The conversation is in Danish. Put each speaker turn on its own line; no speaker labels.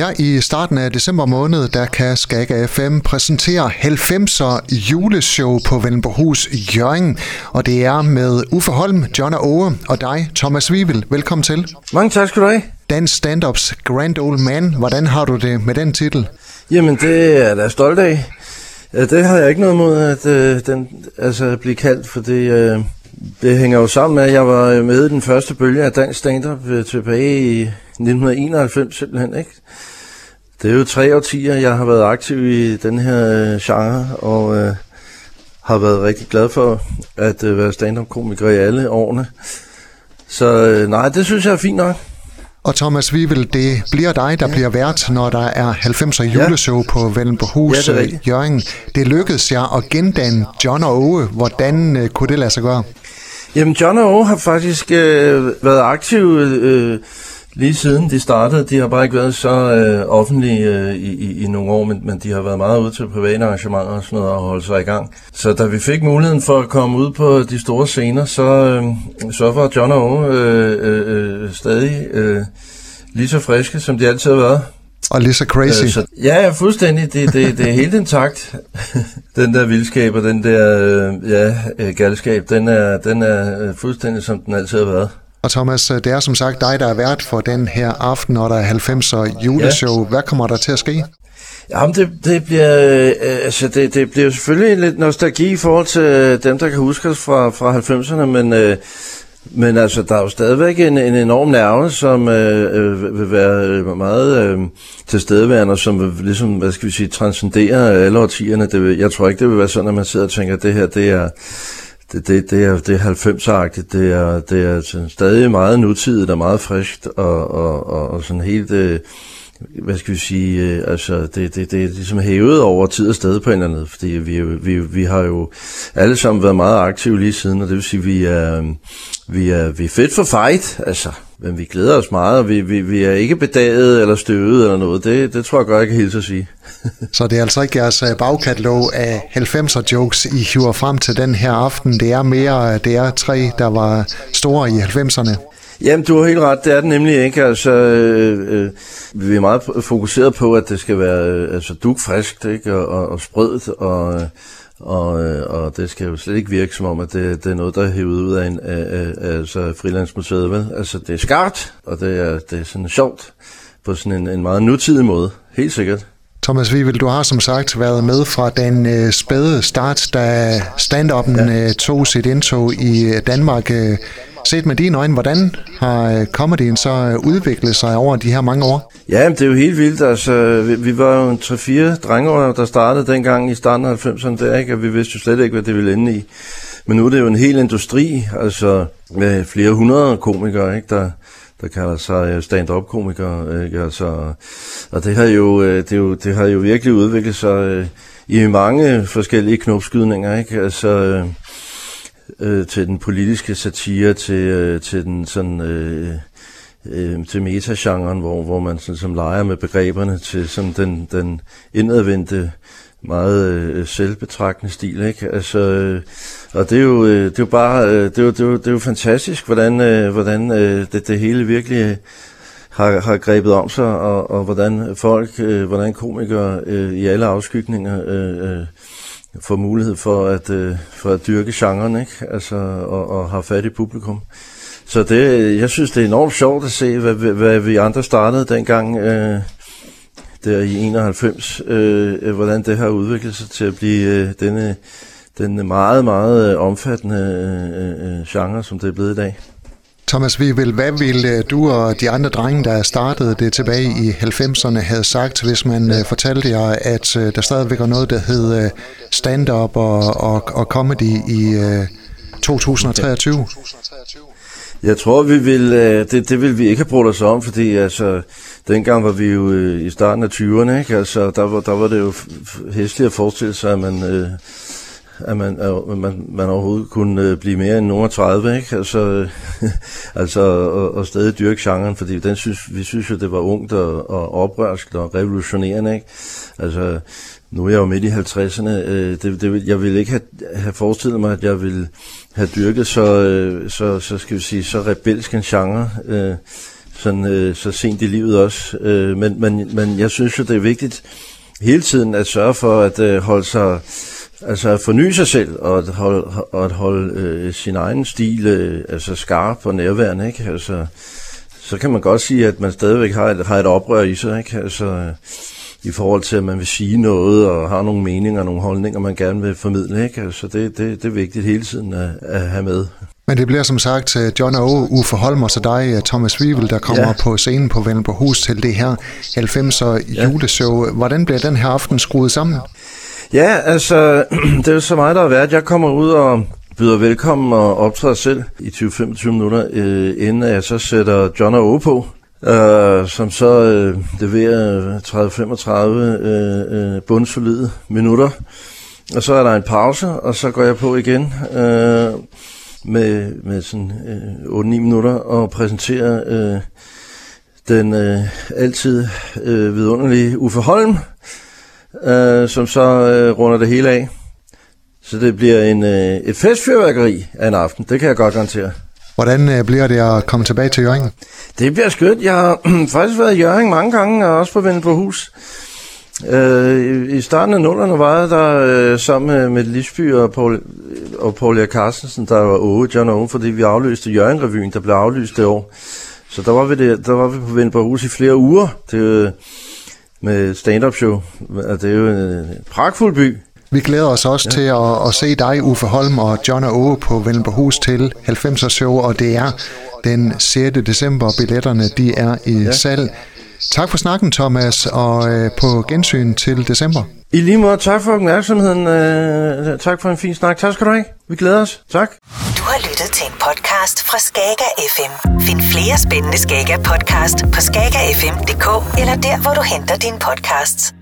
Her i starten af december måned, der kan Skaga FM præsentere 90'er juleshow på Vellenborghus Jørgen. Og det er med Uffe Holm, John Åge og dig, Thomas Wivel. Velkommen til.
Mange tak skal du have.
Dan Stand-Ups Grand Old Man. Hvordan har du det med den titel?
Jamen, det er jeg da stolt af. Det har jeg ikke noget mod at øh, den, altså, blive kaldt, for det, øh, det hænger jo sammen med, at jeg var med i den første bølge af dansk stand-up øh, tilbage i 1991 simpelthen, ikke? Det er jo tre årtier, jeg har været aktiv i den her øh, genre, og øh, har været rigtig glad for at øh, være stand-up-komiker i alle årene. Så øh, nej, det synes jeg er fint nok.
Og Thomas Wivel, det bliver dig, der ja. bliver vært, når der er 90'er juleshow ja. på Vellenborghus ja, det Jørgen. Det lykkedes jer at gendanne John og Åge. Hvordan uh, kunne det lade sig gøre?
Jamen, John og Åge har faktisk øh, været aktive øh, lige siden de startede. De har bare ikke været så øh, offentlige øh, i, i, i nogle år, men, men de har været meget ude til private arrangementer og sådan noget og holde sig i gang. Så da vi fik muligheden for at komme ud på de store scener, så, øh, så var John og Åge øh, øh, øh, stadig øh, lige så friske, som de altid har været.
Og lige så crazy. Øh, så,
ja, fuldstændig. Det, det, det er helt intakt. den der vildskab og den der øh, ja, øh, galskab, den er, den er øh, fuldstændig som den altid har været.
Og Thomas, det er som sagt dig, der er vært for den her aften, når der er 90'er juleshow. Ja. Hvad kommer der til at ske?
Jamen, det, det bliver, øh, altså det, det bliver selvfølgelig lidt nostalgi i forhold til dem, der kan huske os fra, fra 90'erne, men, øh, men altså, der er jo stadigvæk en, en enorm nerve, som øh, øh, vil være øh, meget øh, tilstedeværende, som vil ligesom, hvad skal vi sige, transcendere alle årtierne. Det vil, jeg tror ikke, det vil være sådan, at man sidder og tænker, at det her, det er det, det, det, er, det er 90'er-agtigt. Det er, det er sådan stadig meget nutidigt og meget friskt og, og, og, og sådan helt... Øh, hvad skal vi sige, øh, altså det, det, det er ligesom hævet over tid og sted på en eller anden, fordi vi, vi, vi har jo alle sammen været meget aktive lige siden, og det vil sige, vi er, vi er, vi er fedt for fight, altså, men vi glæder os meget, og vi, vi, vi er ikke bedaget eller støvet eller noget, det, det tror jeg godt, jeg kan hilse at sige.
Så det er altså ikke jeres øh, bagkatalog af 90'er jokes, I hiver frem til den her aften. Det er mere øh, det er tre, der var store i 90'erne.
Jamen, du har helt ret. Det er det nemlig ikke. Altså, øh, øh, vi er meget fokuseret på, at det skal være øh, altså, dugfriskt ikke? Og, og, og sprødt, og, og, øh, og det skal jo slet ikke virke som om, at det, det er noget, der er hævet ud af, en, af, af, af altså frilandsmuseet. Vel? Altså, det er skarpt, og det er, det er sådan sjovt på sådan en, en meget nutidig måde. Helt sikkert.
Thomas Wivel, du har som sagt været med fra den øh, spæde start, da stand-up'en ja. øh, tog sit indtog i øh, Danmark. Øh, set med dine øjne, hvordan har øh, comedyen så øh, udviklet sig over de her mange år?
Ja, det er jo helt vildt. Altså, vi, vi var jo en 3-4 drenge, der startede dengang i starten af 90'erne der, ikke? og vi vidste jo slet ikke, hvad det ville ende i. Men nu er det jo en hel industri, altså med flere hundrede komikere, ikke? der der kalder sig øh, stand-up komikere, Ikke? Altså, og det har, jo, det, jo, det har jo virkelig udviklet sig i mange forskellige knopskydninger. Ikke? Altså, øh, til den politiske satire, til, øh, til den sådan... Øh, øh, til metagenren, hvor, hvor man sådan, som leger med begreberne, til sådan den, den indadvendte meget øh, selvbetragtende stil, ikke? Altså, øh, og det er jo, øh, det er jo bare, øh, det, er jo, det, er jo, det er jo fantastisk, hvordan, øh, hvordan øh, det, det hele virkelig har, har grebet om sig, og, og hvordan folk, øh, hvordan komikere øh, i alle afskygninger øh, øh, får mulighed for at, øh, for at dyrke genren, ikke? Altså, og, og har fat i publikum. Så det, jeg synes, det er enormt sjovt at se, hvad, hvad vi andre startede dengang, øh, der i 91, øh, øh, hvordan det har udviklet sig til at blive øh, denne, denne meget, meget omfattende øh, øh, øh genre, som det er blevet i dag.
Thomas Vivel, hvad ville øh, du og de andre drenge, der startede det tilbage i 90'erne, have sagt, hvis man øh, fortalte jer, at øh, der stadigvæk var noget, der hed stand-up og, og, og comedy i 2023?
Jeg tror, vi vil, det, det vil vi ikke have brugt os om, fordi altså, dengang var vi jo i starten af 20'erne, ikke? Altså, der var, der var det jo hæsligt at forestille sig, at man, øh, at man, at man, man overhovedet kunne øh, blive mere end nogen 30, ikke? Altså, altså og, og stadig dyrke genren, fordi den synes, vi synes jo, det var ungt og, og oprørsk og revolutionerende, ikke? Altså, nu er jeg jo midt i 50'erne. Øh, det, det, jeg ville ikke have, have forestillet mig, at jeg ville have dyrket så, øh, så, så skal vi sige, så rebelsk en genre, øh, sådan, øh, så sent i livet også. Øh, men, men, men jeg synes jo, det er vigtigt hele tiden at sørge for at øh, holde sig, altså at forny sig selv og at holde, og at holde øh, sin egen stil øh, altså skarp og nærværende, ikke? Altså, så kan man godt sige, at man stadigvæk har et, har et oprør i sig, ikke? Altså, øh, i forhold til, at man vil sige noget og har nogle meninger, nogle holdninger, man gerne vil formidle. Ikke? Altså det, det, det er vigtigt hele tiden at, at have med.
Men det bliver som sagt øh, John og Uffe Holm og så dig, øh, Thomas Wivel, der kommer ja. på scenen på Hus til det her 90'er ja. juleshow. Hvordan bliver den her aften skruet sammen?
Ja, altså, det er jo så meget, der har været. Jeg kommer ud og byder velkommen og optræder selv i 20-25 minutter, øh, inden jeg så sætter John og Ove på øh, som så øh, leverer 30-35 øh, øh, bundsolide minutter. Og så er der en pause, og så går jeg på igen øh, med, med sådan øh, 8-9 minutter og præsenterer øh, den øh, altid øh, vidunderlige Uffe Holm, øh, som så øh, runder det hele af. Så det bliver en, øh, et festfyrværkeri af en aften, det kan jeg godt garantere.
Hvordan øh, bliver det at komme tilbage til Jørgen?
Det bliver skønt. Jeg har faktisk været i Jørgen mange gange, og også på Vende på Hus. Øh, I starten af nullerne var jeg der øh, sammen med, med Lisby og Paul, og Paul Erik Carstensen, der var Åge, John Åge, fordi vi afløste Jørgen-revyen, der blev aflyst det år. Så der var vi, der, der var vi på Vende på Hus i flere uger det, med stand-up show. Det er jo en pragtfuld by.
Vi glæder os også ja. til at, at se dig, Uffe Holm og John og Åge på Vellenborghus til 90'er show, og det er den 6. december. Billetterne de er i ja. salg. Tak for snakken, Thomas, og øh, på gensyn til december.
I lige måde, tak for opmærksomheden. Øh, tak for en fin snak. Tak skal du have. Vi glæder os. Tak.
Du har lyttet til en podcast fra Skager FM. Find flere spændende Skager podcast på skagerfm.dk eller der, hvor du henter dine podcasts.